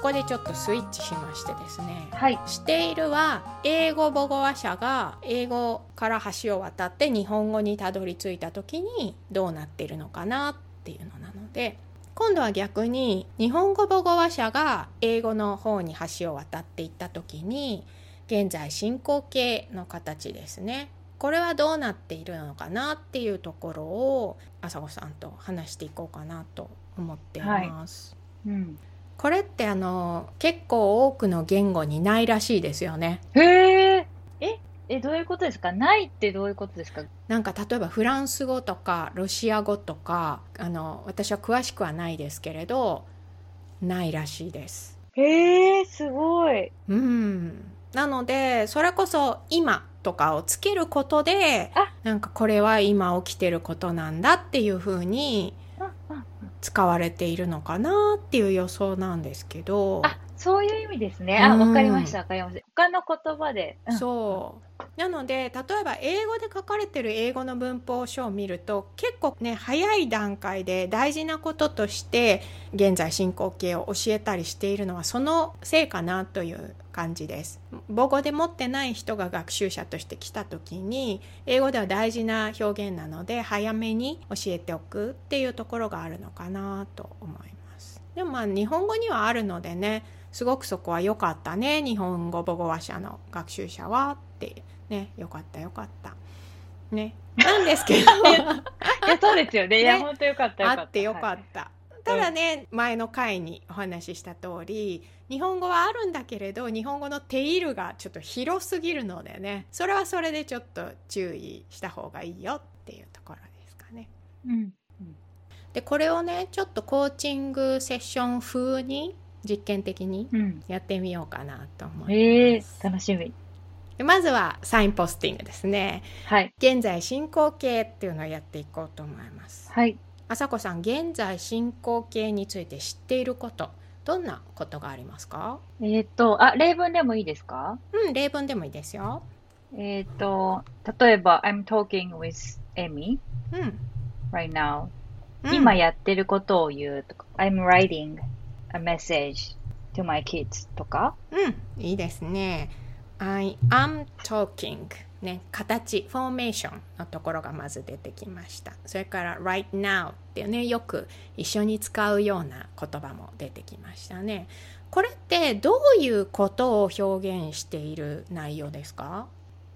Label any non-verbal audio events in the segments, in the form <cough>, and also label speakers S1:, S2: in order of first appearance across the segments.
S1: こでちょっとスイッチしましてですね
S2: はい。
S1: しているは英語母語話者が英語から橋を渡って日本語にたどり着いた時にどうなっているのかなっていうのなので今度は逆に日本語母語話者が英語の方に橋を渡っていった時に現在進行形の形ですねこれはどうなっているのかなっていうところを朝子さんと話していこうかなと思っています。
S2: うん。
S1: これってあの結構多くの言語にないらしいですよね。
S2: へえ。え、え、どういうことですか？ないってどういうことですか？
S1: なんか例えばフランス語とかロシア語とかあの私は詳しくはないですけれどないらしいです。
S2: へえ、すごい。
S1: うん。なのでそれこそ今とかをつけることで
S2: あ
S1: なんかこれは今起きてることなんだっていうふうに使われているのかなっていう予想なんですけど。
S2: あ、そういう意味ですね。あ、
S1: うん
S2: わかりました、わかりました。他の言葉で。うん
S1: そうなので例えば英語で書かれてる英語の文法書を見ると結構ね早い段階で大事なこととして現在進行形を教えたりしているのはそのせいかなという感じです母語で持ってない人が学習者として来た時に英語では大事な表現なので早めに教えておくっていうところがあるのかなと思いますでもまあ日本語にはあるのでねすごくそこは良かったね日本語母語話者の学習者はって。ねよかったよかった。ねなんですけど。<laughs>
S2: いや、そうですよね。いや、
S1: ね
S2: 本当よかった。
S1: あってよかった、ただね前の回にお話しした通り日本語はあるんだけれど日本語の手入るがちょっと広すぎるのでねそれはそれでちょっと注意した方がいいよっていうところですかね。
S2: うん。
S1: でこれをねちょっとコーチングセッション風に実験的に
S2: うん。
S1: やってみようかなと思います、
S2: ええ楽しみ。
S1: でまずはサインポスティングですね
S2: はい。
S1: 現在進行形っていうのをやっていこうと思います
S2: はい。
S1: 朝子さん現在進行形について知っていることどんなことがありますか？
S2: えーっと、あ、例文でもいいですか？
S1: うん例文でもいいですよ
S2: えーっと、例えば、I'm talking with Amy
S1: うん
S2: right now.
S1: うん
S2: 今やってることを言うとか、I'm writing a message to my kids とか？
S1: うん。いいですね。I am talking ね形フォーメーションのところがまず出てきました。それから right now っていうねよく一緒に使うような言葉も出てきましたね。これってどういうことを表現している内容ですか？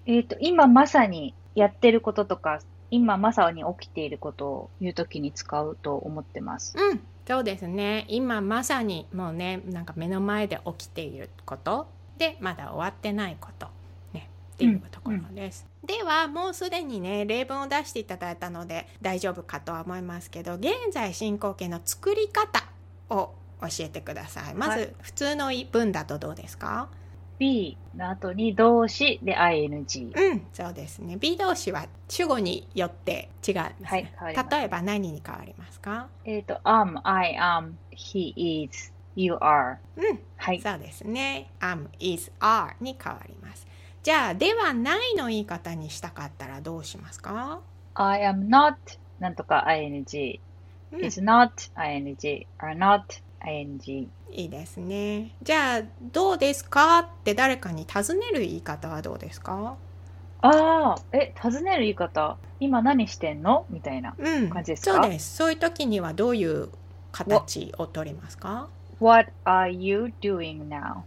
S2: えーっと、今まさにやってることとか、今まさに起きていることを言うときに使うと思ってます。
S1: うんそうですね。今まさにもうねなんか目の前で起きていること。でまだ終わってないこと。ね。っていうところです、ではもうすでにね例文を出していただいたので大丈夫かとは思いますけど現在進行形の作り方を教えてください。ま
S2: はい。
S1: ず普通の文だとどうですか、
S2: be の後に動詞で ing。
S1: うんそうですね B 動詞は主語によって違うね、
S2: はい変わります
S1: 例えば何に変わりますか？
S2: えーっと、am, I am, he is, you are.
S1: うん
S2: はい。
S1: そうですね。am, is, are に変わります。じゃあ、ではないの言い方にしたかったらどうしますか、
S2: I am not なんとか ing,
S1: うん、
S2: is not ing, are not ing.
S1: いいですね。じゃあ、どうですか？って誰かに尋ねる言い方はどうですか？
S2: ああ、え、尋ねる言い方、今何してんの？みたいな
S1: うん
S2: 感じですか？
S1: そうです。そういう時にはどういう形を取りますか
S2: ？What are you doing now?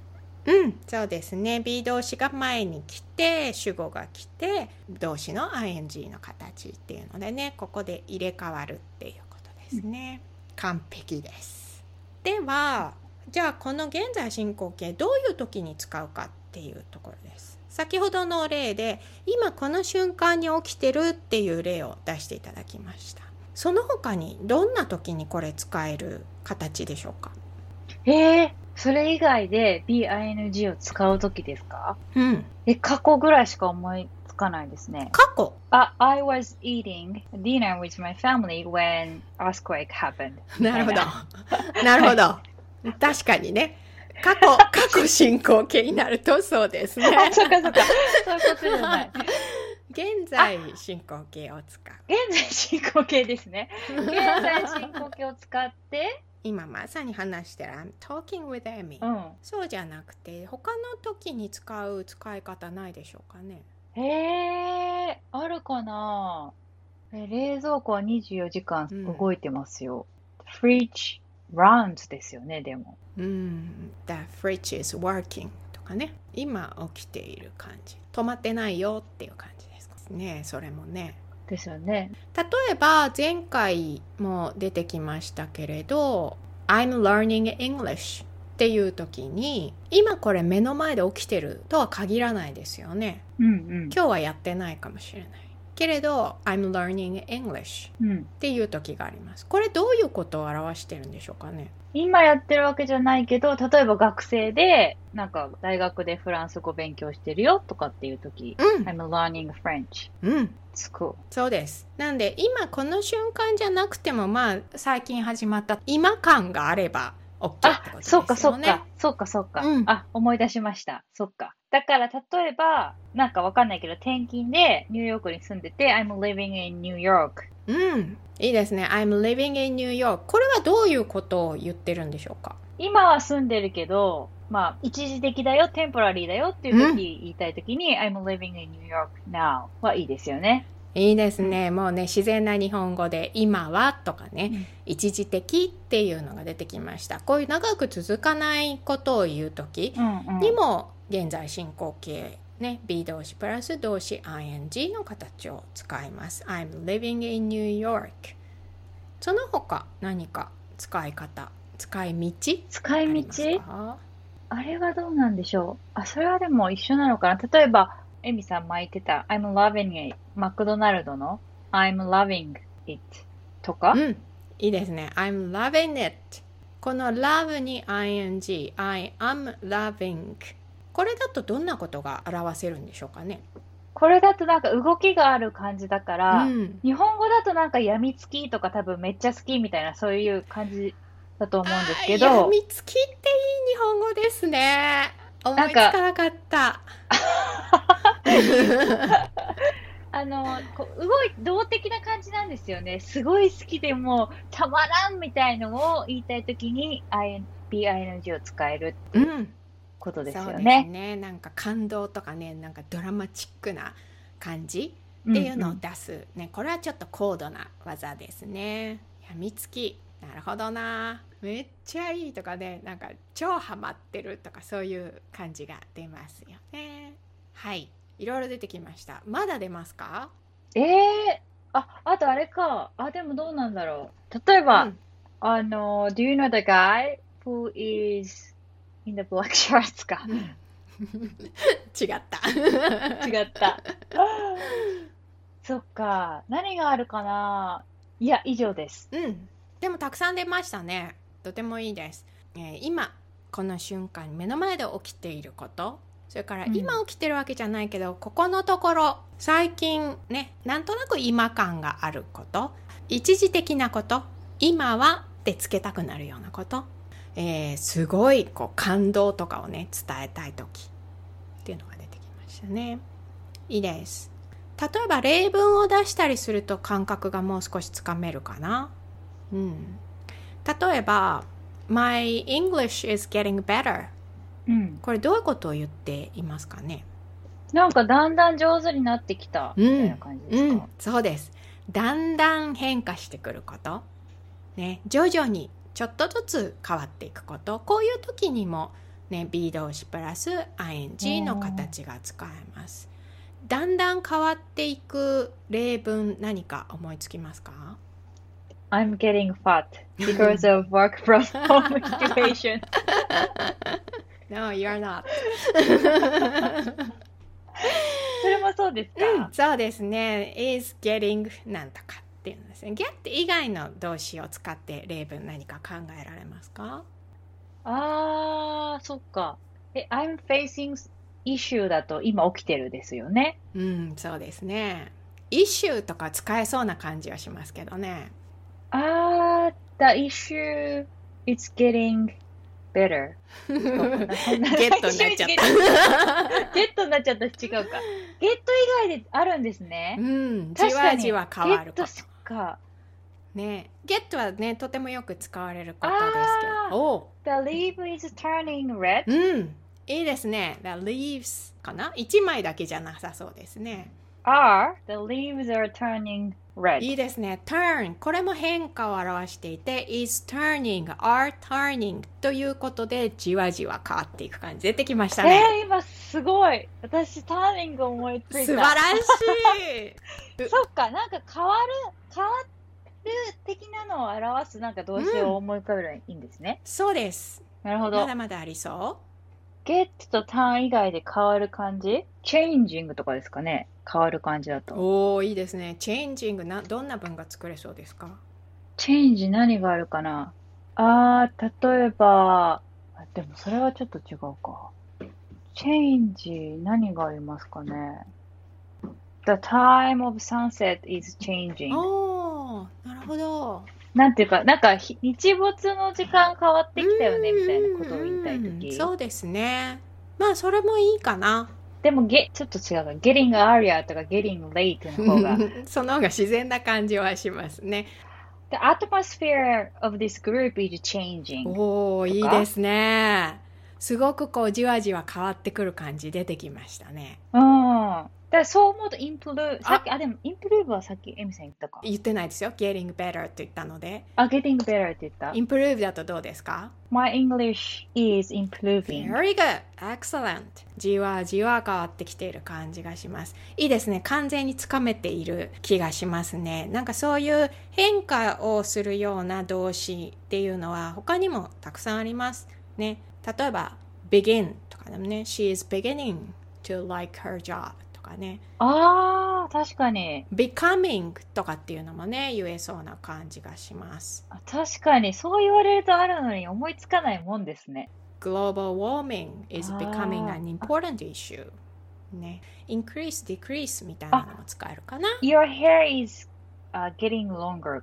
S1: うん、そうですね。B 動詞が前に来て、主語が来て、動詞の ing の形っていうのでね、ここで入れ替わるっていうことですね。完璧です。では、じゃあこの現在進行形どういう時に使うかっていうところです。先ほどの例で、今この瞬間に起きてるっていう例を出していただきました。その他にどんな時にこれ使える形でしょうか？
S2: えー、それ以外で be ing を使うときですか？
S1: うん。
S2: え、過去ぐらいしか思いつかないですね。
S1: 過去。
S2: あ、I was eating dinner with my family when earthquake happened.
S1: なるほど。<laughs> なるほど。確かにね。過去、<laughs> 過去進行形になるとそうですね。
S2: あ、そっかそっか。そういうことじゃない。
S1: 現在進行形を使う。
S2: 現在進行形ですね。現在進行形を使って
S1: 今まさに話してる I'm talking with Amy、
S2: うん。
S1: そうじゃなくて他の時に使う使い方ないでしょうかね
S2: へえ、あるかな？え、冷蔵庫は24時間
S1: うん。
S2: 動いてますよ。fridge runs ですよね、でも。
S1: うん。The fridge is working とかね。今起きている感じ。止まってないよっていう感じですね。それもね。
S2: ですよね。
S1: 例えば前回も出てきましたけれど I'm learning English っていう時に今これ目の前で起きてるとは限らないですよね。
S2: うんうん。
S1: 今日はやってないかもしれない。けれど I'm learning English
S2: うん。
S1: っていう時があります。これどういうことを表してるんでしょうかね？
S2: 今やってるわけじゃないけど、例えば学生で、なんか大学でフランス語勉強してるよとかっていう時、
S1: うん。
S2: I'm learning French
S1: うん、
S2: school.
S1: そうです。なんで今この瞬間じゃなくてもまあ最近始まった今感があれば OK って
S2: あ
S1: こと、です
S2: そ
S1: よね
S2: っかそっか、そっかそっか。
S1: うん
S2: あ、思い出しました。そっか。だから例えば、なんかわかんないけど、転勤でニューヨークに住んでて、I'm living in New York.
S1: うん、いいですね。I'm living in New York. これはどういうことを言ってるんでしょうか？
S2: 今は住んでるけど、まあ、一時的だよ、テンポラリーだよっていう時、言いたい時に、I'm living in New York now はいいですよね。
S1: いいですね。もうね、自然な日本語で今はとかね、
S2: うん
S1: 一時的っていうのが出てきました。こういう長く続かないことを言うとき
S2: うんうん。
S1: にも現在進行形、ね、B 動詞プラス動詞 ing の形を使います。I'm living in New York. その他何か使い方、使い道？
S2: 使い道？
S1: か？
S2: あれはどうなんでしょうあ、それはでも一緒なのかな例えば、エミさん巻いてた I'm loving it マクドナルドの I'm loving it とか、
S1: うん、いいですね。I'm loving it. この love に ing, I am loving. これだとどんなことが表せるんでしょうかね？
S2: これだとなんか動きがある感じだから、
S1: うん、
S2: 日本語だとなんかやみつきとか多分めっちゃ好きみたいなそういう感じだと思うんですけ
S1: あーや
S2: ど、
S1: みつきっていい日本語ですね。思いつ
S2: なんか
S1: かなかった。
S2: あの、こう動い、動的な感じなんですよね。すごい好きでもうたまらんみたいのを言いたいときに IN BING を使える
S1: うん、
S2: ことです
S1: そうです
S2: よね。
S1: ね。なんか感動とかね、なんかドラマチックな感じ
S2: っ
S1: っていうのを出す、ね、これはちょっと高度な技ですね。やみつきなるほどなめっちゃいいとかねなんか超ハマってるとかそういう感じが出ますよね。はいいろいろ出てきました。まだ出ますか？
S2: ええあ、あとあれか。あ、でもどうなんだろう。例えば、
S1: うん
S2: あの、Do you know the guy who is in the black shirts か？<laughs>
S1: 違った。
S2: 違った。<laughs> そっか。何があるかな？いや、以上です。
S1: うん、でもたくさん出ましたね。とてもいいです。えー今この瞬間目の前で起きていることそれから
S2: うん
S1: 今起きてるわけじゃないけど、ここのところ最近ねなんとなく今感があること一時的なこと今はってつけたくなるようなこと、えーすごいこう感動とかをね伝えたい時っていうのが出てきましたね。いいです。例えば例文を出したりすると感覚がもう少しつかめるかな。うん、例えば「My English is getting better
S2: うん」。
S1: これどういうことを言っていますかね？
S2: なんかだんだん上手になってきた、みたいな感じです
S1: うん。
S2: か。、
S1: そうです。だんだん変化してくること、ね、徐々にちょっとずつ変わっていくこと。こういう時にも、ね、B 動詞プラス ing の形が使えます。だんだん変わっていく例文何か思いつきますか？
S2: I'm getting fat because of work from <laughs> home situation. <laughs>
S1: No, you're not. <laughs>
S2: それもそうですか、
S1: そうですね。is getting なんとかっていうんですね。get 以外の動詞を使って例文何か考えられますか？
S2: あー、そっか。え、I'm facing issue だと今起きてるですよね？
S1: うんそうですね。issue とか使えそうな感じはしますけどね
S2: あー、the issue is getting better.
S1: ゲットになっちゃっ
S2: ゲットになっちゃったし違うか。<laughs> ゲット以外であるんですね
S1: た。う。んじ
S2: 確かに
S1: わじわ変わるこ
S2: ゲットか。
S1: とね get はねとてもよく使われることですけどお
S2: The leaf is turning red.
S1: うんいいですね The leaves かな？1枚だけじゃなさそうですね
S2: Are the leaves are turning red.
S1: いいですね turn これも変化を表していて is turning are turning ということでじわじわ変わっていく感じ出てきましたね、
S2: えー、今すごい。私、ターニング思いついた。
S1: 素晴らしい <laughs>
S2: そっか、なんか変わる、変わる的なのを表すなんか動詞を思い浮かべればいいんですね。
S1: そうです
S2: なるほど
S1: まだ。まだありそ
S2: get と turn 以外で変わる感じ ?changing とかですかね変わる感じだ
S1: う
S2: と。
S1: おおいいですね changing などんな文が作れそうですか
S2: ？change 何があるかな？あー、例えば、あでもそれはちょっと違うか。change 何がありますかね ?the time of sunset is changing.
S1: おおなるほど
S2: なんていうか、なんかひ日没の時間変わってきたよねみたいなことを言いたいと。
S1: そうですねまあそれもいいかな
S2: でもゲ、ちょっと違うか。getting earlier とか getting late の方が。<laughs>
S1: その方が自然な感じはしますね
S2: The atmosphere of this group is changing.
S1: おおいいですねすごくこうじわじわ変わってくる感じ出てきましたね
S2: うん。だそう思うと improve、さっき、あ、でも improve はさっきエミさん言ったか。
S1: 言ってないですよ getting better って言ったので
S2: あ、getting better って言った。
S1: improve だとどうですか
S2: ？My English is improving.
S1: Very good! Excellent! じわじわ変わってきている感じがします。いいですね。完全につかめている気がしますね。なんかそういう変化をするような動詞っていうのは他にもたくさんあります。ね。例えば begin とかでもね She is beginning to like her job とかね
S2: ああ、確かに。
S1: becoming とかっていうのもね言えそうな感じがします。
S2: あ確かに、そう言われるとあるのに思いつかないもんですね。
S1: global warming is becoming an important issue ね increase decrease みたいなのも使えるかな
S2: Your hair is、uh, getting longer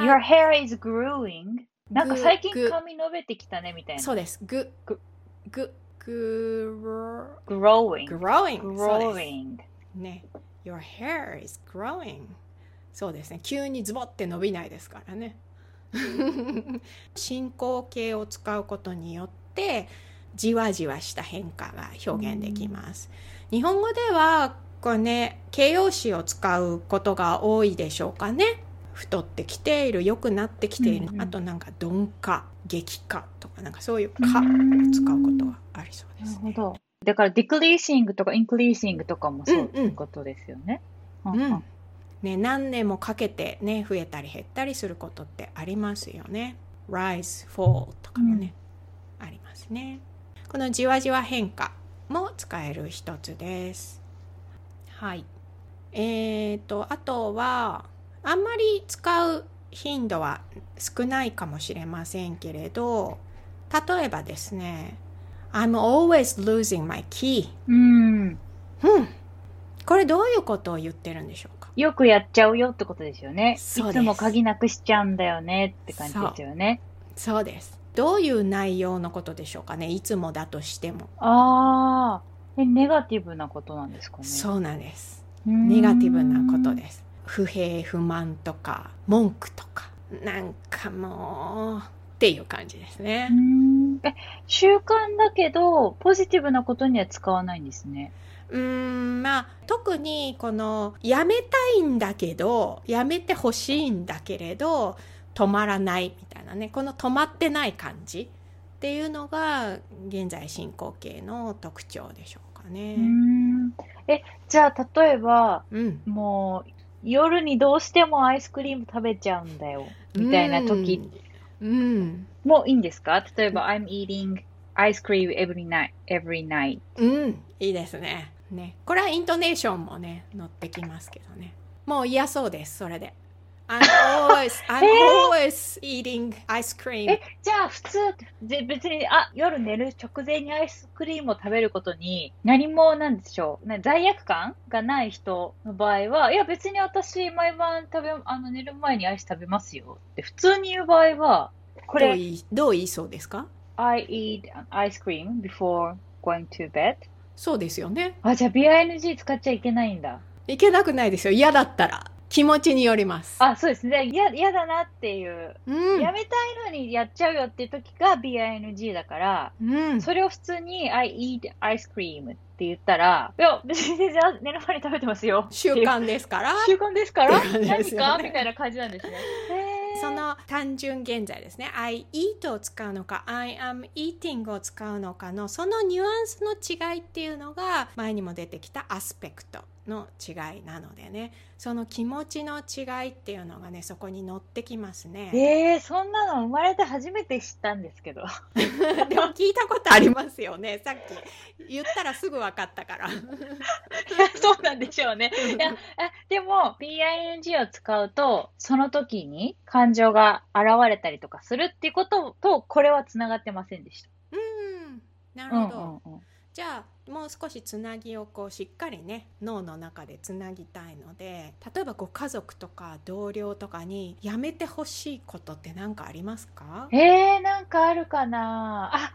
S2: Your hair is growing. なんか
S1: ぐ
S2: 最近
S1: ぐ
S2: 髪伸びてきたねみたいな。
S1: そうですぐ
S2: ぐ
S1: ぐぐ
S2: growing.
S1: growing
S2: growing.
S1: ね。Your hair is growing. そうですね。急にズボって伸びないですからね。進行形を使うことによってじわじわした変化が表現できます。日本語ではこれね形容詞を使うことが多いでしょうかね太ってきている良くなってきている、
S2: うんうん。
S1: あとなんか鈍化激化とかなんかそういう「
S2: う
S1: か」を
S2: ん。
S1: 使うことはありそうですね。
S2: なるほど。だから decreasing とか increasing とかもそう
S1: うんうん
S2: いうことですよね。
S1: うん。ね、何年もかけてね増えたり減ったりすることってありますよね。Rise fall とかもね、ありますね。このじわじわ変化も使える一つです。はい。えーとあとはあんまり使う頻度は少ないかもしれませんけれど例えばですね I'm always losing my key
S2: うん。
S1: うんこれどういうことを言ってるんでしょうか？
S2: よくやっちゃうよってことですよね。い
S1: そうです
S2: つも鍵なくしちゃうんだよねって感じですよね。
S1: そうです。どういう内容のことでしょうかね？いつもだとしても。
S2: ああ。え、ネガティブなことなんですかね？
S1: そうなんです。ネガティブなことです。不平不満とか文句とかなんかもうっていう感じですね。
S2: え、習慣だけど、ポジティブなことには使わないんですね。
S1: うーんまあ特にこのやめたいんだけどやめてほしいんだけれど止まらないみたいなね。この止まってない感じっていうのが現在進行形の特徴でしょうかね。
S2: うー。ん。え、じゃあ、例えば、
S1: うん。
S2: もう、夜にどうしてもアイスクリーム食べちゃうんだよ、みたいな時
S1: うん、う
S2: いいんですか？例えば、I'm eating ice cream every night, every night.
S1: うん、いいですね。ね、これはイントネーションもね、乗ってきますけどね。もう嫌そうです、それで。I'm always, I'm <laughs>
S2: え
S1: always eating ice cream.
S2: え、じゃあ普通、ぜ別に、あ、夜寝る直前にアイスクリームを食べることに、何もなんでしょう、ね、罪悪感がない人の場合は、いや別に私毎晩食べ、あの寝る前にアイス食べますよって普通に言う場合は、これ、
S1: どう言いどう言いそうですか
S2: ？I eat ice cream before going to bed.
S1: そうですよね。
S2: あ、じゃあ BING 使っちゃいけないんだ。
S1: いけなくないですよ。嫌だったら。気持ちによります。
S2: あ、そうですね。嫌嫌だなっていう、
S1: うん。
S2: やめたいのにやっちゃうよっていう時が BING だから、
S1: うん。
S2: それを普通に I eat ice cream って言ったら、いや、別に全然寝る前に食べてますよ。
S1: 習慣ですから。
S2: 習慣ですから？
S1: ね
S2: 何か？みたいな感じなんですね。<laughs>
S1: その単純現在ですね I eat を使うのか I am eating を使うのかのそのニュアンスの違いっていうのが前にも出てきたアスペクトの違いなのでね。その気持ちの違いっていうのがねそこに乗ってきますね。
S2: えー、そんなの生まれて初めて知ったんですけど。<laughs>
S1: でも聞いたことありますよね。さっき。言ったらすぐ分かったから。<laughs>
S2: そうなんでしょうね。いやあでも、BING を使うと、その時に感情が現れたりとかするっていうことと、これはつながってませんでした。
S1: うん。なる
S2: うん
S1: ほど、
S2: うんうん
S1: じゃあもう少しつなぎをこうしっかりね脳の中でつなぎたいので例えばご家族とか同僚とかにやめてほしいことって何かありますか？
S2: えー、なんかあるかなあ、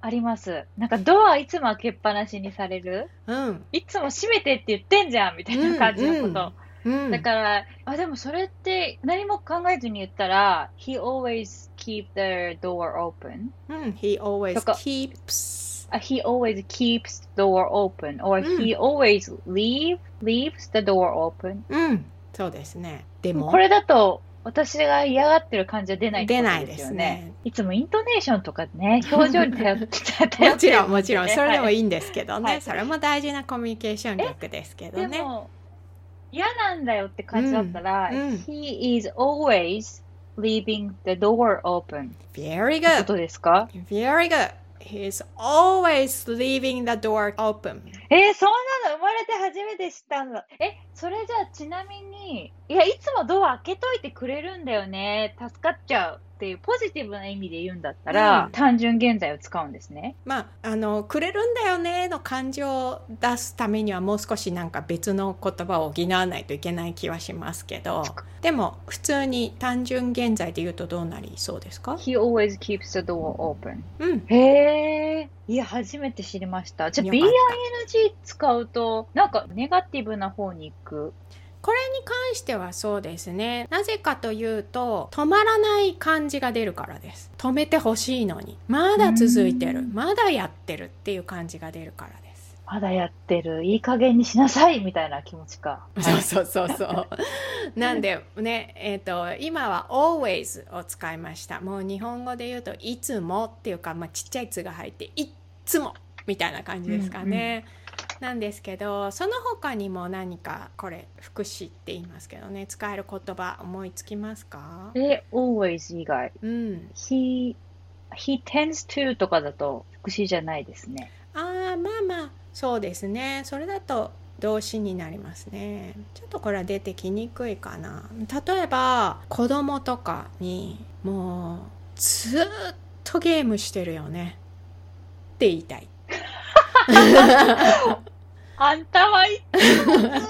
S2: あります。なんかドアいつも開けっぱなしにされる？
S1: うん、
S2: いつも閉めてって言ってんじゃんみたいな感じのこと。
S1: うん、
S2: だから、あ、でもそれって何も考えずに言ったら、he always keep the door open.
S1: うん He always keeps
S2: あ he always keeps the door open. Or
S1: うん
S2: he always leave, leaves the door open.
S1: うんそうですね。でも
S2: これだと、私が嫌がってる感じは出ないってこと
S1: 出ないです
S2: よ
S1: ね。
S2: いつもイントネーションとかね、表情に頼って、頼って
S1: もちろんもちろん。それでも
S2: い
S1: いいんですけどね、
S2: はい。
S1: それも大事なコミュニケーション力ですけどね
S2: でも、嫌なんだよって感じだったら、
S1: うんうん。
S2: he is always leaving the door open.
S1: Very
S2: ってこ
S1: good
S2: とですか
S1: ？Very good He's always leaving the door open
S2: えーそんなの生まれて初めて知ったんだ。え、それじゃあちなみに、いや、いつもドア開けといてくれるんだよね。助かっちゃうっていうポジティブな意味で言うんだったら、
S1: うん
S2: 単純現在を使うんですね。
S1: まあ、あのくれるんだよねの感情を出すためにはもう少しなんか別の言葉を補わないといけない気はしますけどでも普通に単純現在で言うとどうなりそうですか
S2: ？He always keeps the door open.
S1: うん
S2: へえ。いや、初めて知りました。じゃあ、BING 使うと、なんかネガティブな方に行く。
S1: これに関してはそうですねなぜかというと止まらない感じが出るからです止めてほしいのにまだ続いてる
S2: うん
S1: まだやってるっていう感じが出るからです
S2: まだやってる。いい加減にしなさいみたいな気持ちか。
S1: そうそうそうそう。<laughs> なんでね、えっ、と、今は always を使いました。もう日本語で言うと、いつもっていうか、まあ、ちっちゃい「つ」が入って、いっつもみたいな感じですかね。なんですけど、その他にも何か、これ、副詞って言いますけどね、使える言葉思いつきますか？
S2: で、always 以外。
S1: うん。
S2: he, he tends to とかだと副詞じゃないですね。
S1: ああ、まあまあ、そうですね。それだと、動詞になりますねちょっとこれは出てきにくいかな例えば子供とかにもうずっとゲームしてるよねって言いたい <laughs>
S2: あんたはいつもずーっと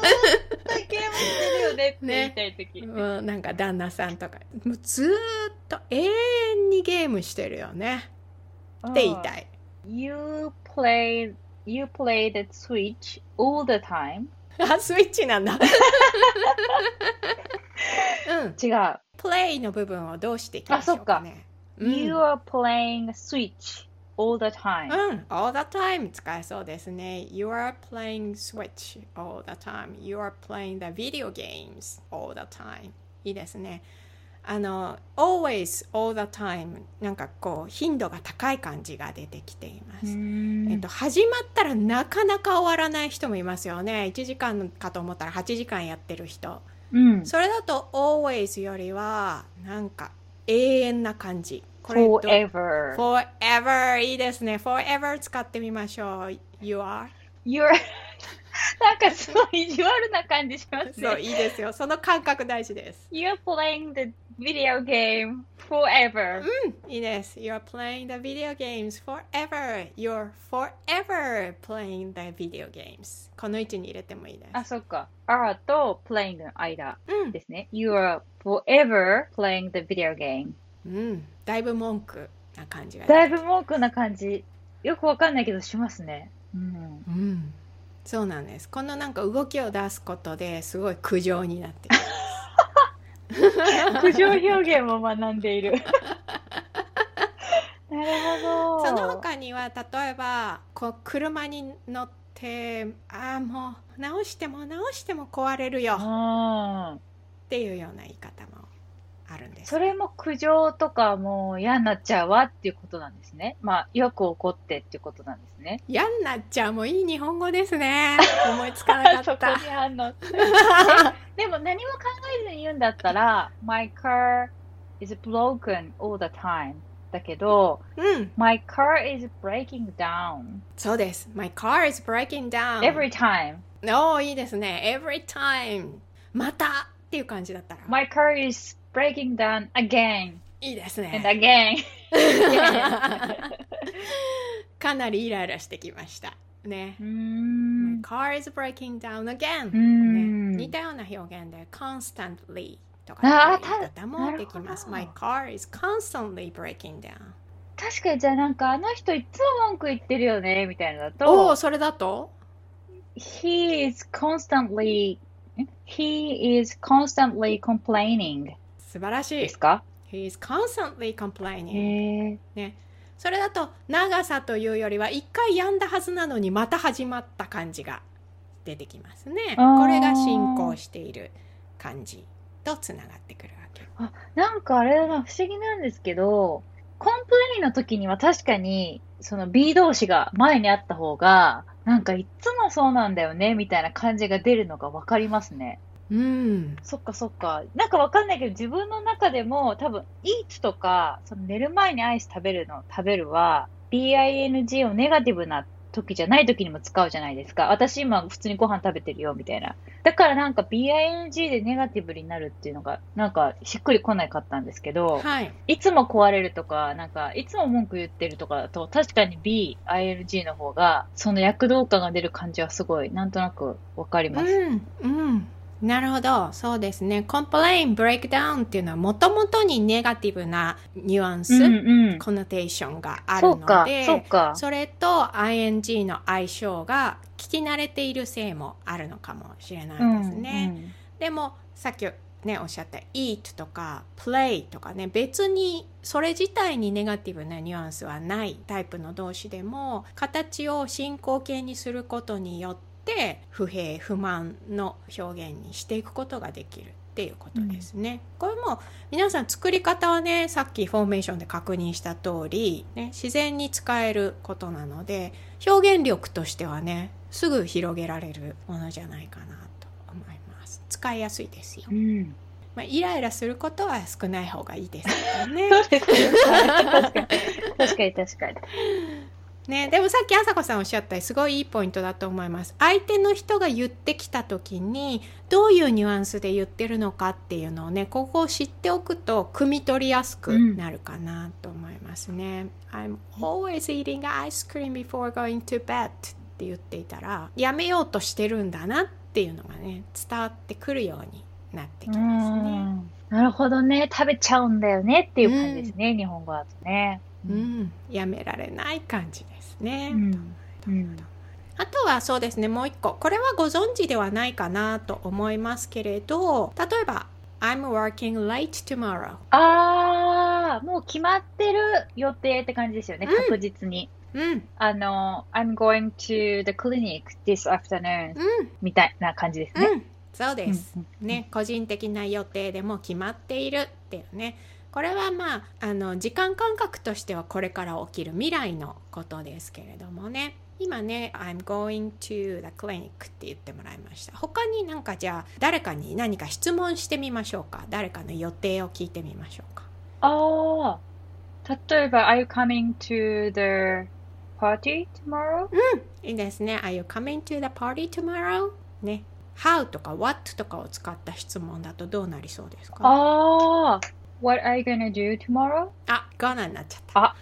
S2: ゲームしてるよねって言いたいとき。
S1: うんなんか旦那さんとか。もうずっと永遠にゲームしてるよね。って言いたい。
S2: You play, you play the Switch all the time. <laughs>
S1: あスイッチなんだ。<laughs> うん。
S2: 違う。
S1: play の部分をどうしていきましょうかね。うん。
S2: You are playing Switch all the time.
S1: うん、all the time 使えそうですね。You are playing Switch all the time. You are playing the video games all the time. いいですね。あの、always, all the time なんかこう頻度が高い感じが出てきています。えっと、始まったらなかなか終わらない人もいますよね。1時間かと思ったら8時間やってる人。
S2: うん。
S1: それだと always よりはなんか永遠な感じ。これど
S2: Forever.
S1: forever いいですね forever 使ってみましょう you are <laughs>
S2: You're なんかすごい意地悪な感じしますね。
S1: そういいですよその感覚大事です
S2: You're playing the video game forever.
S1: うんいいです you're playing the video games forever you're forever playing the video games この位置に入れてもいいです
S2: あ、そっか。are と playing の間
S1: うん
S2: ですね。You are forever playing the video game.
S1: うんだいぶ文句な感じが
S2: だいぶ文句な感じ。よくわかんないけどしますね。うん。
S1: うんそうなんですこのなんか動きを出すことですごい苦情になってる <laughs>
S2: 苦情表現も学んでいる。<laughs> なるほど。
S1: その他には例えばこう車に乗ってああもう直しても直しても壊れるよ
S2: うん
S1: っていうような言い方もあるんです
S2: それも苦情とかもう嫌になっちゃうわっていうことなんですね。まあ、よく怒ってっていうことなんですね。
S1: 嫌になっちゃうもいい日本語ですね <laughs> 思いつかなかった。<laughs>
S2: でも何も考えずに言うんだったら、My car is broken all the time. だけど、
S1: うん
S2: My car is breaking down
S1: そうです My car is breaking down
S2: every time.
S1: おーいいですね Every time またっていう感じだったら
S2: My car is breaking down again
S1: いいです
S2: and
S1: ね
S2: again.
S1: かなりイライラしてきましたね car is breaking down again ね似たような表現で constantly とかってい方もできます。
S2: た
S1: My car is constantly breaking down.
S2: 確かにじゃあなんかあの人いつも文句言ってるよねみたいなのだと
S1: おお、それだと
S2: He is constantly He is constantly complaining
S1: 素晴らしい
S2: です。か
S1: ？He is constantly
S2: へ
S1: complaining.
S2: え
S1: それだと長さというよりは一回やんだはずなのにまた始まった感じが出てきますね。これが進行している感じとつながってくるわけ。
S2: なんかあれだな不思議なんですけど complain の時には確かにその B 同士が前にあった方がなんかいつもそうなんだよねみたいな感じが出るのがわかりますね。
S1: うん。
S2: そっかそっか。なんかわかんないけど、自分の中でも多分、eat とか、その寝る前にアイス食べるの、食べるは、 be ing をネガティブな時じゃない時にも使うじゃないですか。私今普通にご飯食べてるよ、みたいな。だからなんか BING でネガティブになるっていうのが、なんかしっくりこないかったんですけど、
S1: はい。
S2: いつも壊れるとか、なんか、いつも文句言ってるとかだと、確かに B、ING の方が、その躍動感が出る感じはすごい、なんとなくわかります。
S1: うん、うん。なるほど。そうですね。complain, breakdown っていうのはもともとにネガティブなニュアンス、
S2: うんうん。
S1: コノテーションがあるので、
S2: そうか。
S1: それと ing の相性が聞き慣れているせいもあるのかもしれないですね。でもさっきねおっしゃった eat とか play とかね別にそれ自体にネガティブなニュアンスはないタイプの動詞でも形を進行形にすることによって不平不満の表現にしていくことができるっていうことですね。これも皆さん作り方はねさっきフォーメーションで確認した通り、ね、自然に使えることなので表現力としてはねすぐ広げられるものじゃないかなと思います使いやすいですよ
S2: う、ん。
S1: まあ、イライラすることは少ない方がいいですけどね。<laughs>
S2: 確かに、確かに。
S1: ね。でもさっき朝子さんおっしゃったすごいいいポイントだと思います。相手の人が言ってきた時にどういうニュアンスで言ってるのかっていうのをねここを知っておくと汲み取りやすくなるかなと思いますね、I'm always eating ice cream before going to bed って言っていたらやめようとしてるんだなっていうのがね伝わってくるようになってき
S2: う
S1: ますね。
S2: ん。なるほどね。食べちゃうんだよねっていう感じですね、日本語だとね。
S1: うん、やめられない感じね、あとはそうですね。もう一個。これはご存知ではないかなと思いますけれど例えば I'm working late tomorrow
S2: あー、もう決まってる予定って感じですよね、
S1: うん。
S2: 確実に。
S1: うん。
S2: あの、I'm going to the clinic this afternoon
S1: うん。
S2: みたいな感じですね。
S1: うん。そうです、ね個人的な予定でも決まっているっていうねこれはまああの時間感覚としてはこれから起きる未来のことですけれどもね今ね「I'm going to the clinic」って言ってもらいました他になんかじゃあ誰かに何か質問してみましょうか？誰かの予定を聞いてみましょうか？
S2: あー、例えば、Are you coming to the party tomorrow?
S1: いいですね。Are you coming to the party tomorrow? ね。How とか What とかを使った質問だとどうなりそうですか？
S2: あー、What are you gonna do tomorrow?
S1: あ、gonna になっちゃった。
S2: あ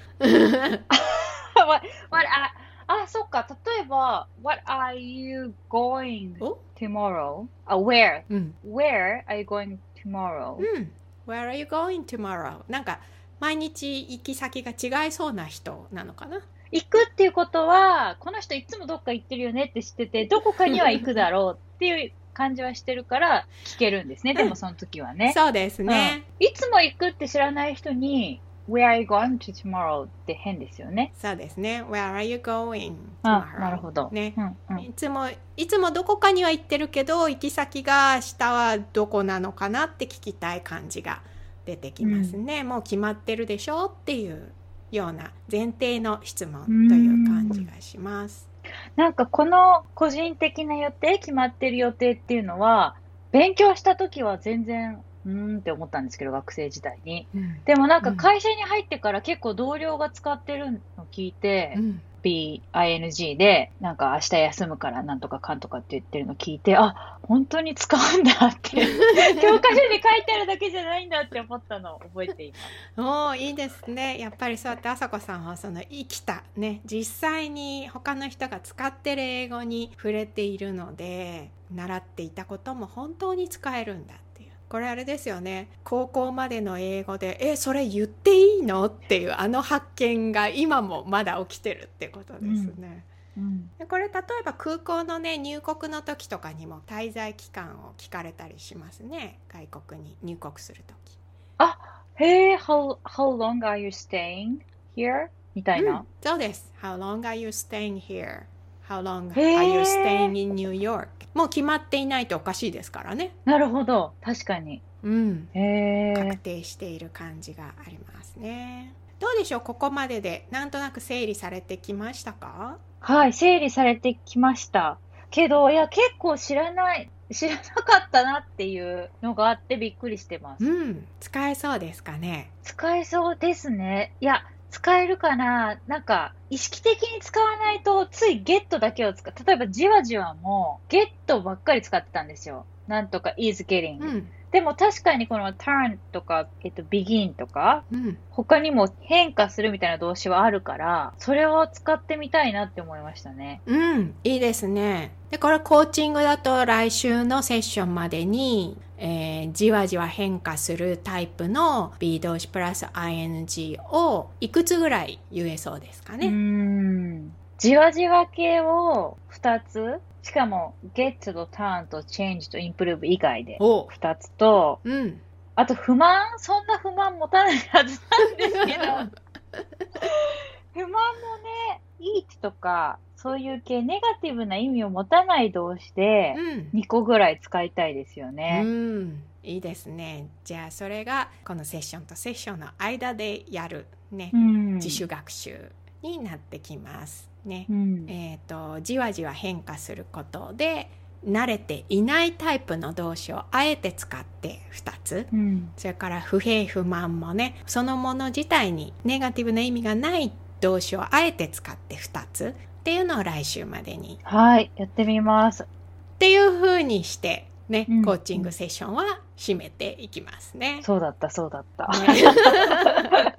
S2: what, what, あ、あ、そっか。例えば、What are you going
S1: お
S2: tomorrow? あ、Where?
S1: うん。
S2: Where are you going tomorrow?
S1: うん。Where are you going tomorrow? なんか、毎日行き先が違いそうな人なのかな
S2: 行くっていうことは、この人いつもどっか行ってるよねって知ってて、どこかには行くだろうっていう感じはしてるから聞けるんですね。でもその時はね。
S1: そうですね。
S2: うんいつも行くって知らない人に、Where are you going to tomorrow? って変ですよね。
S1: そうですね。Where are you going?
S2: あ
S1: tomorrow?
S2: なるほど。
S1: ね。
S2: うんうん
S1: いつもいつもどこかには行ってるけど行き先が下はどこなのかなって聞きたい感じが出てきますね、もう決まってるでしょっていうような前提の質問という感じがします。
S2: なんかこの個人的な予定、決まってる予定っていうのは、勉強した時は全然、うーんって思ったんですけど、学生時代に。
S1: うん。
S2: でもなんか会社に入ってから結構同僚が使ってるの聞いて、
S1: うん
S2: BING で、なんか明日休むからなんとかかんとかって言ってるの聞いて、あ、本当に使うんだって、<laughs> 教科書に書いてあるだけじゃないんだって思ったの。を覚えています。
S1: おーいいですね。やっぱりそうやって朝子さんはその生きたね実際に他の人が使ってる英語に触れているので習っていたことも本当に使えるんだってこれあれですよね高校までの英語で「えそれ言っていいの?」っていうあの発見が今もまだ起きてるってことですね。
S2: うん。
S1: でこれ例えば空港のね入国の時とかにも滞在期間を聞かれたりしますね外国に入国する時。
S2: へえ、how, how long are you staying here? みたいな。
S1: うんそうです。How long are you staying here? How long are you staying in New York? もう決まっていないとおかしいですからね。
S2: なるほど。確かに。
S1: うん。
S2: へ
S1: 確
S2: え。
S1: 定している感じがありますね。どうでしょう？ここまででなんとなく整理されてきましたか？
S2: はい、整理されてきました。けど、いや、結構知らない、知らなかったなっていうのがあってびっくりしてます。
S1: うん。使えそうですかね？
S2: 使えそうですね。いや、使えるかな？なんか、意識的に使わないと、ついゲットだけを使う。例えば、じわじわも、ゲットばっかり使ってたんですよ。なんとか is getting。
S1: うん。
S2: でも確かにこの turn とか、えっと、begin とか、
S1: うん。
S2: 他にも変化するみたいな動詞はあるから、それを使ってみたいなって思いましたね。
S1: うん。いいですね。で、これコーチングだと来週のセッションまでに、えーじわじわ変化するタイプの B 動詞プラス ing をいくつぐらい言えそうですかね？
S2: ん。じわじわ系を2つ、しかも get と turn と change と improve 以外で
S1: お
S2: 2つと、
S1: うん。
S2: あと不満そんな不満持たないはずなんですけど、<laughs> 不満もね、eat とか、そういう系、ネガティブな意味を持たない動詞で、
S1: うん。
S2: 2個ぐらい使いたいですよ
S1: う
S2: ね。
S1: ん。いいですね。じゃあそれがこのセッションとセッションの間でやるね、
S2: うん。
S1: 自主学習になってきます。ね。
S2: うん。
S1: えっ、とじわじわ変化することで慣れていないタイプの動詞をあえて使って2つ
S2: うん。
S1: それから不平不満もねそのもの自体にネガティブな意味がない動詞をあえて使って2つっていうのを来週までに
S2: はい、やってみます。
S1: っていう風にしてね、
S2: うん
S1: コーチングセッションは締めていきますね。
S2: そうだった、そうだった。
S1: ね <laughs>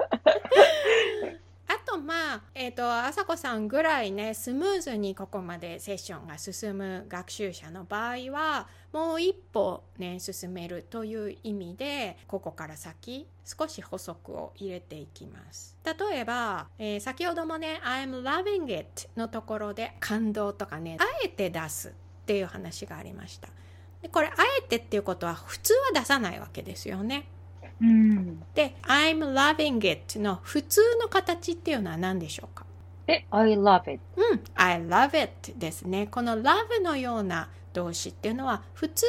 S1: まあ、えー、と朝子さんぐらいねスムーズにここまでセッションが進む学習者の場合はもう一歩ね進めるという意味でここから先少し補足を入れていきます。例えば、えー先ほどもね「I'm loving it」のところで感動とかねあえて出すっていう話がありました。でこれあえてっていうことは普通は出さないわけですよね。
S2: うん。
S1: で「I'm loving it」の普通の形っていうのは何でしょうか？
S2: え、I love it.
S1: うん「I love it」ですねこの「love」のような動詞っていうのは普通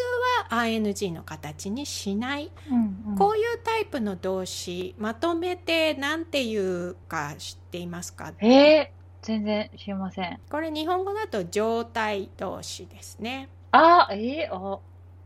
S1: は ing の形にしない、
S2: うん、
S1: こういうタイプの動詞まとめて何て言うか知っていますか？
S2: えー、全然知りません。
S1: これ日本語だと状態動詞ですね
S2: あ、えー、あ、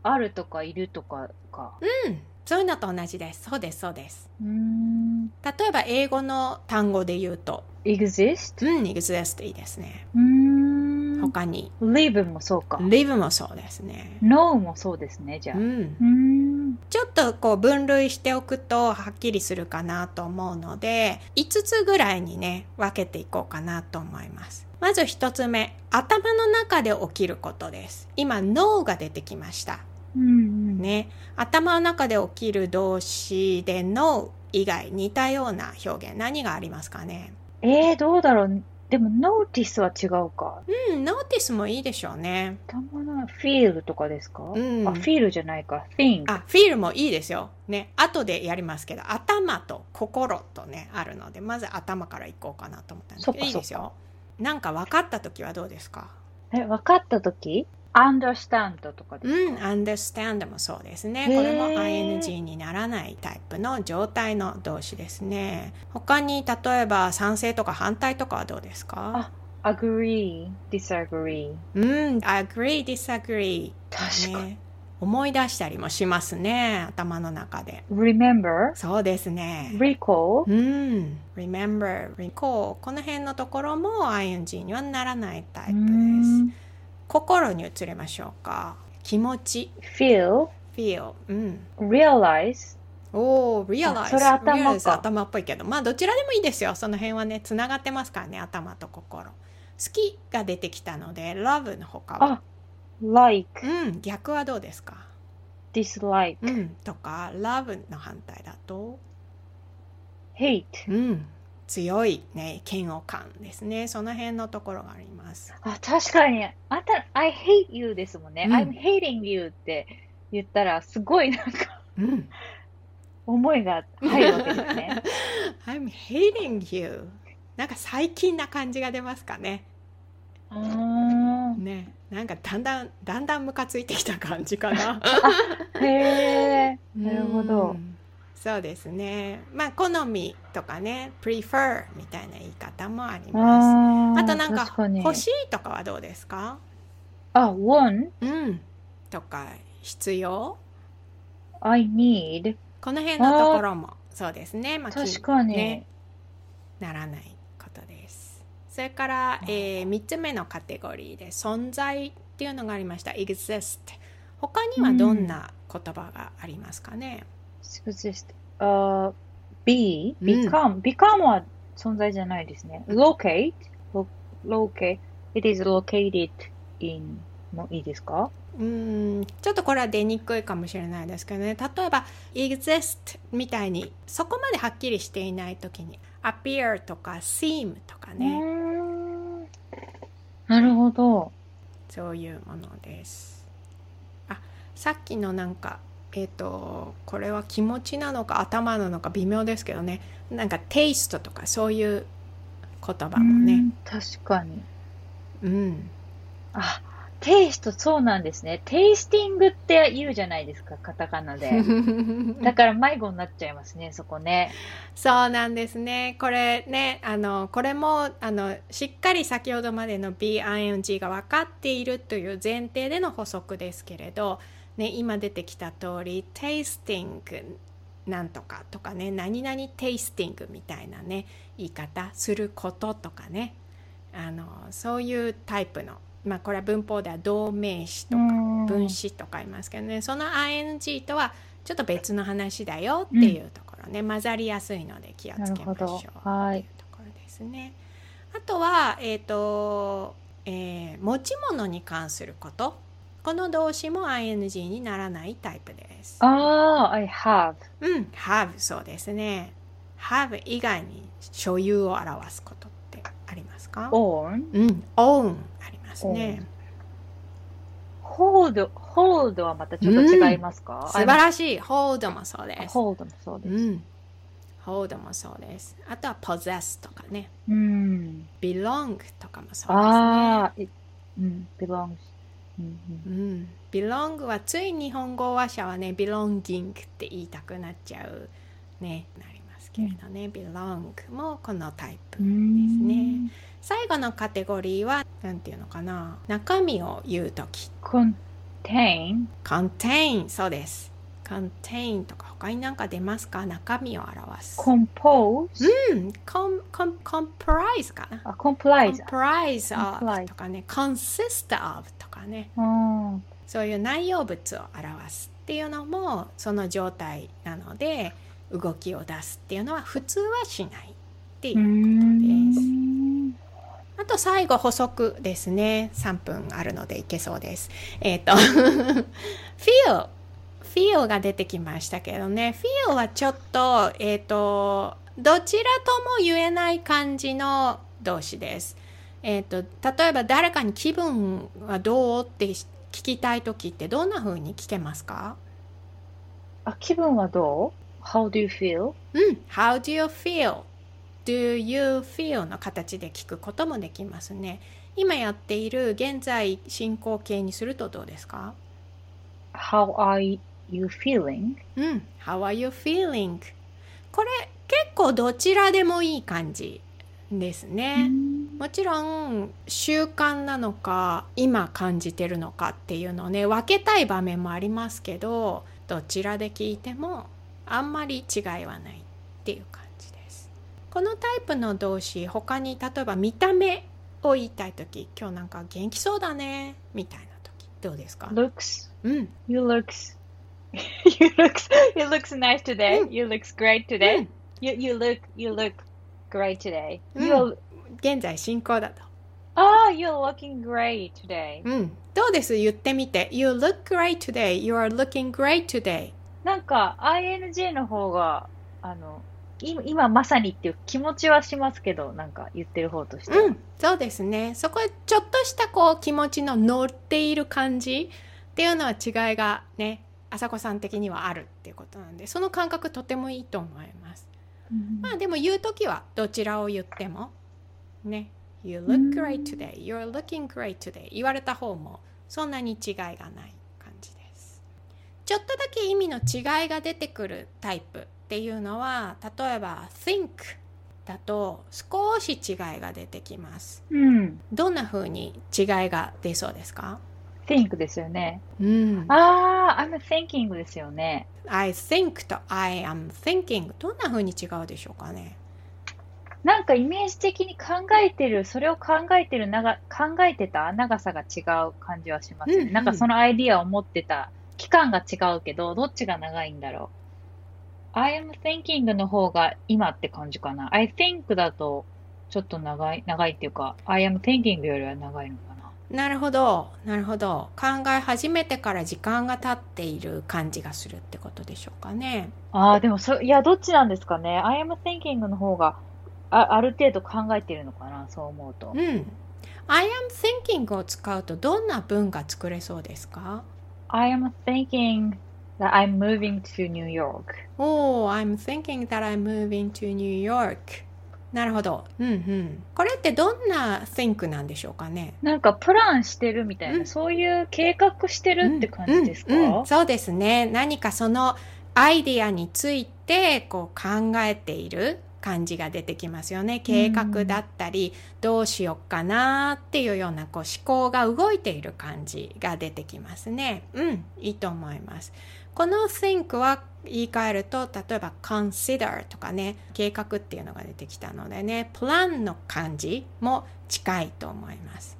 S2: あるとかいるとかか。
S1: うんそういうのと同じですそうですそうです
S2: うーん。
S1: 例えば英語の単語で言うと
S2: exist?
S1: うん exist いいですね
S2: うーん。
S1: 他に
S2: live もそうか。
S1: live もそうですね。
S2: know もそうですね、じゃあ。
S1: う、
S2: うん。
S1: ちょっとこう分類しておくとはっきりするかなと思うので5つぐらいにね分けていこうかなと思いますまず1つ目頭の中で起きることです今脳が出てきました
S2: うんうん。
S1: ね頭の中で起きる動詞で know 以外似たような表現何がありますかね？
S2: えー、どうだろう。でも、 notice は違うか。
S1: うん、 notice もいいでしょうね。
S2: 頭の feel とかですか、
S1: うん
S2: あ、 feel じゃないか。think。
S1: あ、 feel もいいですよ。ね、後でやりますけど、頭と心とね、あるので、まず頭からいこうかなと思ったんですけど、いいですよ。なんか分かった時はどうですか？
S2: え、分かったとき ?understand とかですか、
S1: うん、understand もそうですね。これも ing にならないタイプの状態の動詞ですね。他に例えば賛成とか反対とかはどうですか
S2: ？agree, disagree.
S1: うん、agree, disagree。
S2: 確かに。
S1: ね。思い出したりもしますね。頭の中で。
S2: remember,
S1: そうですね。
S2: recall,
S1: うん。remember, recall。この辺のところも ing にはならないタイプ
S2: う
S1: です。
S2: ん
S1: 心に移りましょうか。気持ち、
S2: feel,
S1: feel。うん。
S2: realize,
S1: おー、realize。
S2: あそれ頭か
S1: 頭っぽいけど、まあどちらでもいいですよ。その辺はね、つながってますからね、頭と心。好きが出てきたので、love の他は。
S2: あ like,
S1: うん、逆はどうですか
S2: ？dislike,
S1: うん、とか、love の反対だと、
S2: hate.
S1: うん、強いね、嫌悪感ですね。その辺のところがあります。
S2: あ、確かに。あんた、I hate you ですもんね。
S1: うん
S2: I'm hating you って言ったら、すごいなんか、
S1: うん。
S2: 思いが入るわけですね。<laughs>
S1: I'm hating you. なんか最近な感じが出ますかね。ね。なんかだんだん、だんだんムカついてきた感じかな。
S2: へえ。なるほど
S1: う。んそうですね。まあ、好みとかね、prefer みたいな言い方もあります。
S2: あ
S1: あとなんか
S2: 確かに
S1: 欲しいとかはどうですか？
S2: あ、want,
S1: うん。とか、必要
S2: ？I need？
S1: この辺のところもそうですね。まあ、
S2: 確かに。
S1: ねならないことです。それから、えー、3つ目のカテゴリーで存在っていうのがありました。exist。他にはどんな言葉がありますかね、
S2: exist. あ、be,
S1: うん
S2: become. become は存在じゃないですね。locate, lo- locate. It is located in もいいですか？
S1: うーんちょっとこれは出にくいかもしれないですけどね例えば exist みたいにそこまではっきりしていない時に appear とか seem とかね、
S2: んなるほど。
S1: そういうものですあさっきのなんかえっ、とこれは気持ちなのか頭なのか微妙ですけどねなんかテイストとかそういう言葉もね
S2: うん確かに。
S1: うん
S2: あ、テイストそうなんですね。テイスティングって言うじゃないですか、カタカナで。<laughs> だから迷子になっちゃいますね、そこね。
S1: そうなんですね。これね、あの、これも、あの、しっかり先ほどまでの BING が分かっているという前提での補足ですけれど、ね、今出てきた通り、テイスティングなんとかとかね、何々テイスティングみたいなね、言い方、することとかね、あの、そういうタイプの、まあ、これは文法では動名詞とか、分詞とか言いますけどねその ing とはちょっと別の話だよっていうところね、混ざりやすいので気をつけましょうって
S2: はい
S1: いうところですね。あとは、えっとえー持ち物に関することこの動詞も ing にならないタイプです。
S2: ああ、I have.
S1: うん、have そうですね。have 以外に所有を表すことってありますか
S2: ？Own？
S1: うん、own ありますね。
S2: hold, hold はまたちょっと違いますか、
S1: 素晴らしい。hold もそうです。
S2: hold もそうです。
S1: うん。hold もそうです。あとは possess とかね。
S2: うん。
S1: belong とかもそうですね。
S2: ああ、いうん、belongs. うん。
S1: belong はつい日本語話者はね、belonging って言いたくなっちゃうね、なりますけれどね。belong もこのタイプですね。最後のカテゴリーは、何て言うのかな。中身を言う時。
S2: contain,
S1: contain そうです。Contain とか他になんか出ますか？中身を表す。
S2: compose,
S1: うん、com, com, comprise かな。
S2: あ comprise.
S1: comprise of とかね、consist of とかね、
S2: うん
S1: そういう内容物を表すっていうのもその状態なので、動きを出すっていうのは普通はしないっていううことです。
S2: ん
S1: あと最後補足ですね。3分あるのでいけそうです。えっ、と、<laughs> feel。Feel が出てきましたけどね。feel はちょっと、えっ、と、どちらとも言えない感じの動詞です。えっ、と、例えば誰かに気分はどうって聞きたいときってどんな風に聞けますか？
S2: あ、気分はどう ?How do you feel?
S1: うん。How do you feel? Do you feel? の形で聞くこともできますね。今やっている現在進行形にするとどうですか
S2: ？How are you feeling?
S1: うん。How are you feeling? これ結構どちらでもいい感じですね。もちろん習慣なのか今感じてるのかっていうのをね分けたい場面もありますけどどちらで聞いてもあんまり違いはないっていう感じです。このタイプの動詞他に例えば見た目を言いたい時今日なんか元気そうだねみたいな時どうですか
S2: ？Looks,
S1: うん。
S2: you looks, you looks, you looks nice today.
S1: うん
S2: You looks great today.
S1: うん
S2: You, you look, you look great today.
S1: うん
S2: You,
S1: 現在進行だと。
S2: oh, you're looking great today.
S1: うん。どうです言ってみて。You look great today. You are looking great today.
S2: なんか ing の方が、あの、今今まさにっていう気持ちはしますけど、なんか言ってる方としては。
S1: うん、そうですね。そこはちょっとしたこう気持ちの乗っている感じっていうのは違いがね、朝子さん的にはあるっていうことなんで、その感覚とてもいいと思います。
S2: うん
S1: まあでも言うときはどちらを言ってもね、You
S2: うん
S1: look great today. You're looking great today. 言われた方もそんなに違いがない感じです。ちょっとだけ意味の違いが出てくるタイプっていうのは、例えば think だと少し違いが出てきます。
S2: うん。
S1: どんな風に違いが出そうですか？
S2: Think ですよね。
S1: うん。
S2: ああ、I'm thinking ですよね。
S1: I think と I am thinking どんな風に違うでしょうかね
S2: なんかイメージ的に考えてる、それを考えてる長、考えてた？長さが違う感じはしますね。
S1: うんうん
S2: なんかそのアイディアを持ってた期間が違うけど、どっちが長いんだろう？I am thinking の方が今って感じかな。I think だとちょっと長い、長いっていうか、I am thinking よりは長いのかな。
S1: なるほどなるほど考え始めてから時間が経っている感じがするってことでしょうかね
S2: ああ、でもそ、いや、どっちなんですかね。I am thinking の方があある程度考えてるのかな、そう思うと。
S1: うん I am thinking を使うとどんな文が作れそうですか
S2: ？I am thinking that I'm moving to New York.
S1: Oh, I'm thinking that I'm moving to New York なるほど。うんうん。これってどんな think なんでしょうかね？
S2: なんかプランしてるみたいな、
S1: うん。
S2: そういう計画してるって感じですか、
S1: うんうんうん。そうですね。何かそのアイディアについてこう考えている感じが出てきますよね。計画だったり、どうしよっかなっていうようなこう思考が動いている感じが出てきますね。うんいいと思いますこの think は言い換えると例えば consider とかね計画っていうのが出てきたのでねプランの感じも近いと思います。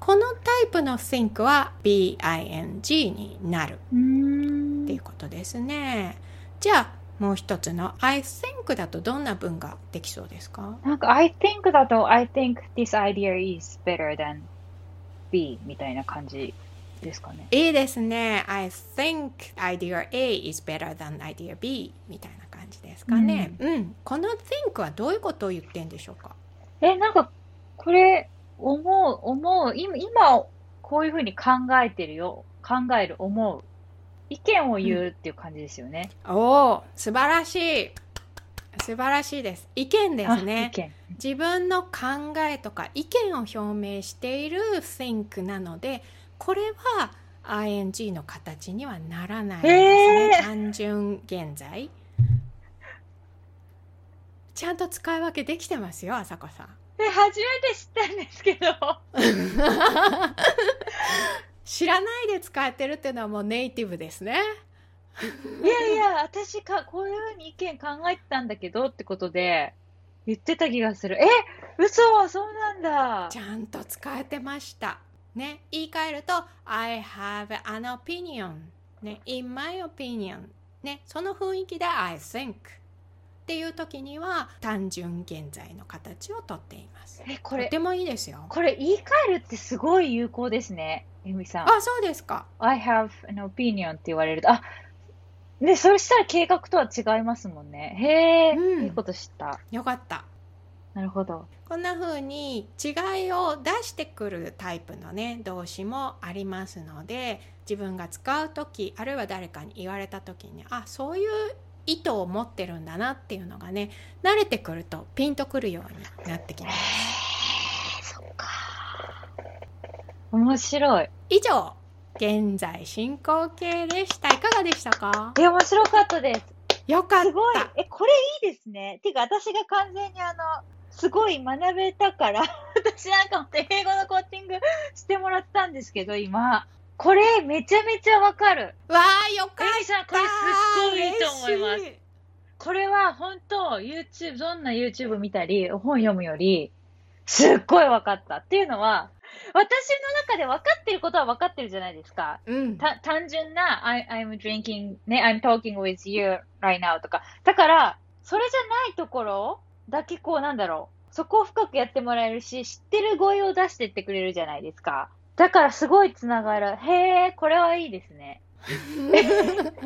S1: このタイプの think は BING になる。っていうことですね。じゃあもう一つの I think だとどんな文ができそうですか？
S2: なんか I think だと I think this idea is better than B みたいな感じですかね。
S1: いいですね。I think idea A is better than idea B みたいな感じですかね。うん。この think はどういうことを言ってんでしょうか？
S2: え、なんかこれ思う、思う、今、今こういうふうに考えてるよ。考える、思う。意見を言うっていう感じですよね。
S1: おお、素晴らしい。素晴らしいです。意見ですね。
S2: 見。
S1: 自分の考えとか意見を表明している think なのでこれは ing の形にはならないんですね、
S2: へー
S1: 単純現在ちゃんと使い分けできてますよ朝子さん
S2: え、初めて知ったんですけど。<laughs>
S1: 知らないで使えてるっていうのはもうネイティブですね
S2: いやいや、私か、こういうふうに意見考えてたんだけどってことで言ってた気がする。え、嘘そうなんだ
S1: ち。ゃんと使えてましたね言い換えると I have an opinion ね in my opinion ねその雰囲気で I think っていう時には単純現在の形をとっています
S2: え、ことれ、
S1: てもいいですよ
S2: これ言い換えるってすごい有効ですね。ゆみさん。
S1: あそうですか
S2: I have an opinion って言われると、あ、ね、そしたら計画とは違いますもんね。へえ、
S1: うん
S2: いいこと知った。
S1: よかった
S2: なるほど。
S1: こんな風に違いを出してくるタイプのね動詞もありますので自分が使う時あるいは誰かに言われた時にあそういう意図を持ってるんだなっていうのがね慣れてくるとピンとくるようになってきます。
S2: そっか。面白い。
S1: 以上現在進行形でしたいかがでしたか？
S2: え面白かったです
S1: よかったす
S2: ごいえこれいいですねてか私が完全にあのすごい学べたから、私なんか英語のコーチングしてもらったんですけど、今。これ、めちゃめちゃわかる。
S1: わあ、よかった。エ
S2: ミさん、これすっごいいいと思います。これは本当、YouTube、どんな YouTube 見たり、本読むより、すっごい分かった。っていうのは、私の中で分かってることは分かってるじゃないですか。
S1: うん、
S2: 単純な、I, I'm drinking, ね、I'm talking with you right now とか。だから、それじゃないところだけこうなんだろう。そこを深くやってもらえるし、知ってる語彙を出してってくれるじゃないですか。だからすごいつながる。へえ、これはいいですね。<laughs> え、これでも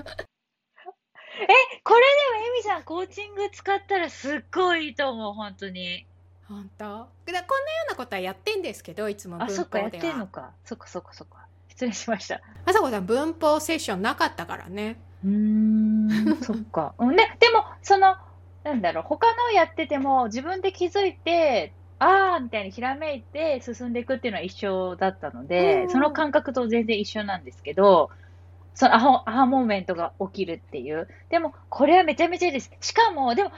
S2: エミさんコーチング使ったらすっごいいいと思う、本当に。
S1: 本当？こんなようなことはやってんですけど、いつも文法では。あ、そっ
S2: か、やってんのか。そっかそっかそっか。失礼しました。
S1: あさこさん、文法セッションなかったからね。
S2: うん、そっか。ね、でも、その、なんだろう、他のやってても自分で気づいて、ああみたいにひらめいて進んでいくっていうのは一緒だったので、その感覚と全然一緒なんですけど、そのアハアハモーメントが起きるっていう。でも、これはめちゃめちゃいいです。しかも、でも、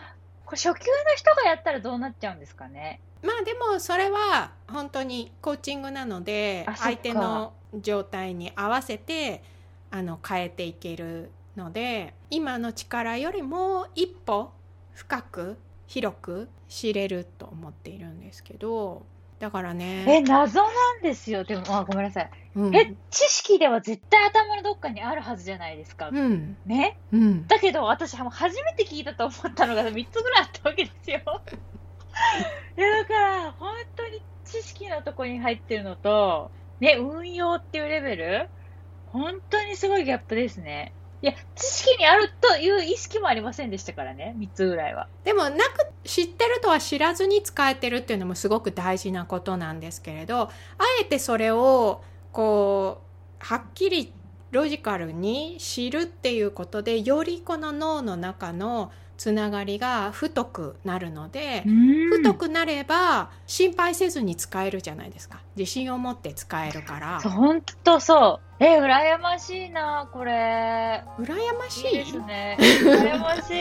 S2: これ初級の人がやったらどうなっちゃうんですかね？
S1: まあでもそれは本当にコーチングなので相手の状態に合わせてあの変えていけるので今の力よりも一歩深く広く知れると思っているんですけどだからね
S2: え謎なんですよ。でもあごめんなさい、うん、え知識では絶対頭のどっかにあるはずじゃないですか、
S1: うん、
S2: ね、
S1: うん、
S2: だけど私初めて聞いたと思ったのが3つぐらいあったわけですよ。<laughs> いやだから本当に知識のとこに入ってるのとね運用っていうレベル本当にすごいギャップですねいや、知識にあるという意識もありませんでしたからね、3つぐらいは。
S1: でも、なく、知ってるとは知らずに使えてるっていうのもすごく大事なことなんですけれど、あえてそれを、こう、はっきりロジカルに知るっていうことで、よりこの脳の中のつながりが太くなるので太くなれば心配せずに使えるじゃないですか。自信を持って使えるから。
S2: 本当そうえ、羨ましいな、これ。
S1: 羨ましい？
S2: いいですね。羨ましい。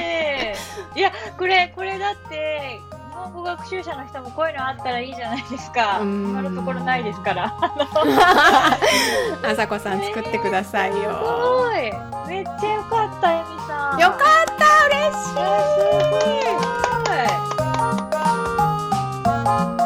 S2: いや、これ、これだって。日本語学習者の人もこういうのあったらいいじゃないですか。今のところないですから。
S1: あさこさん作ってくださいよ。
S2: えー、すごい。めっちゃ良かった、えみさん。よかった、嬉しい。すごい。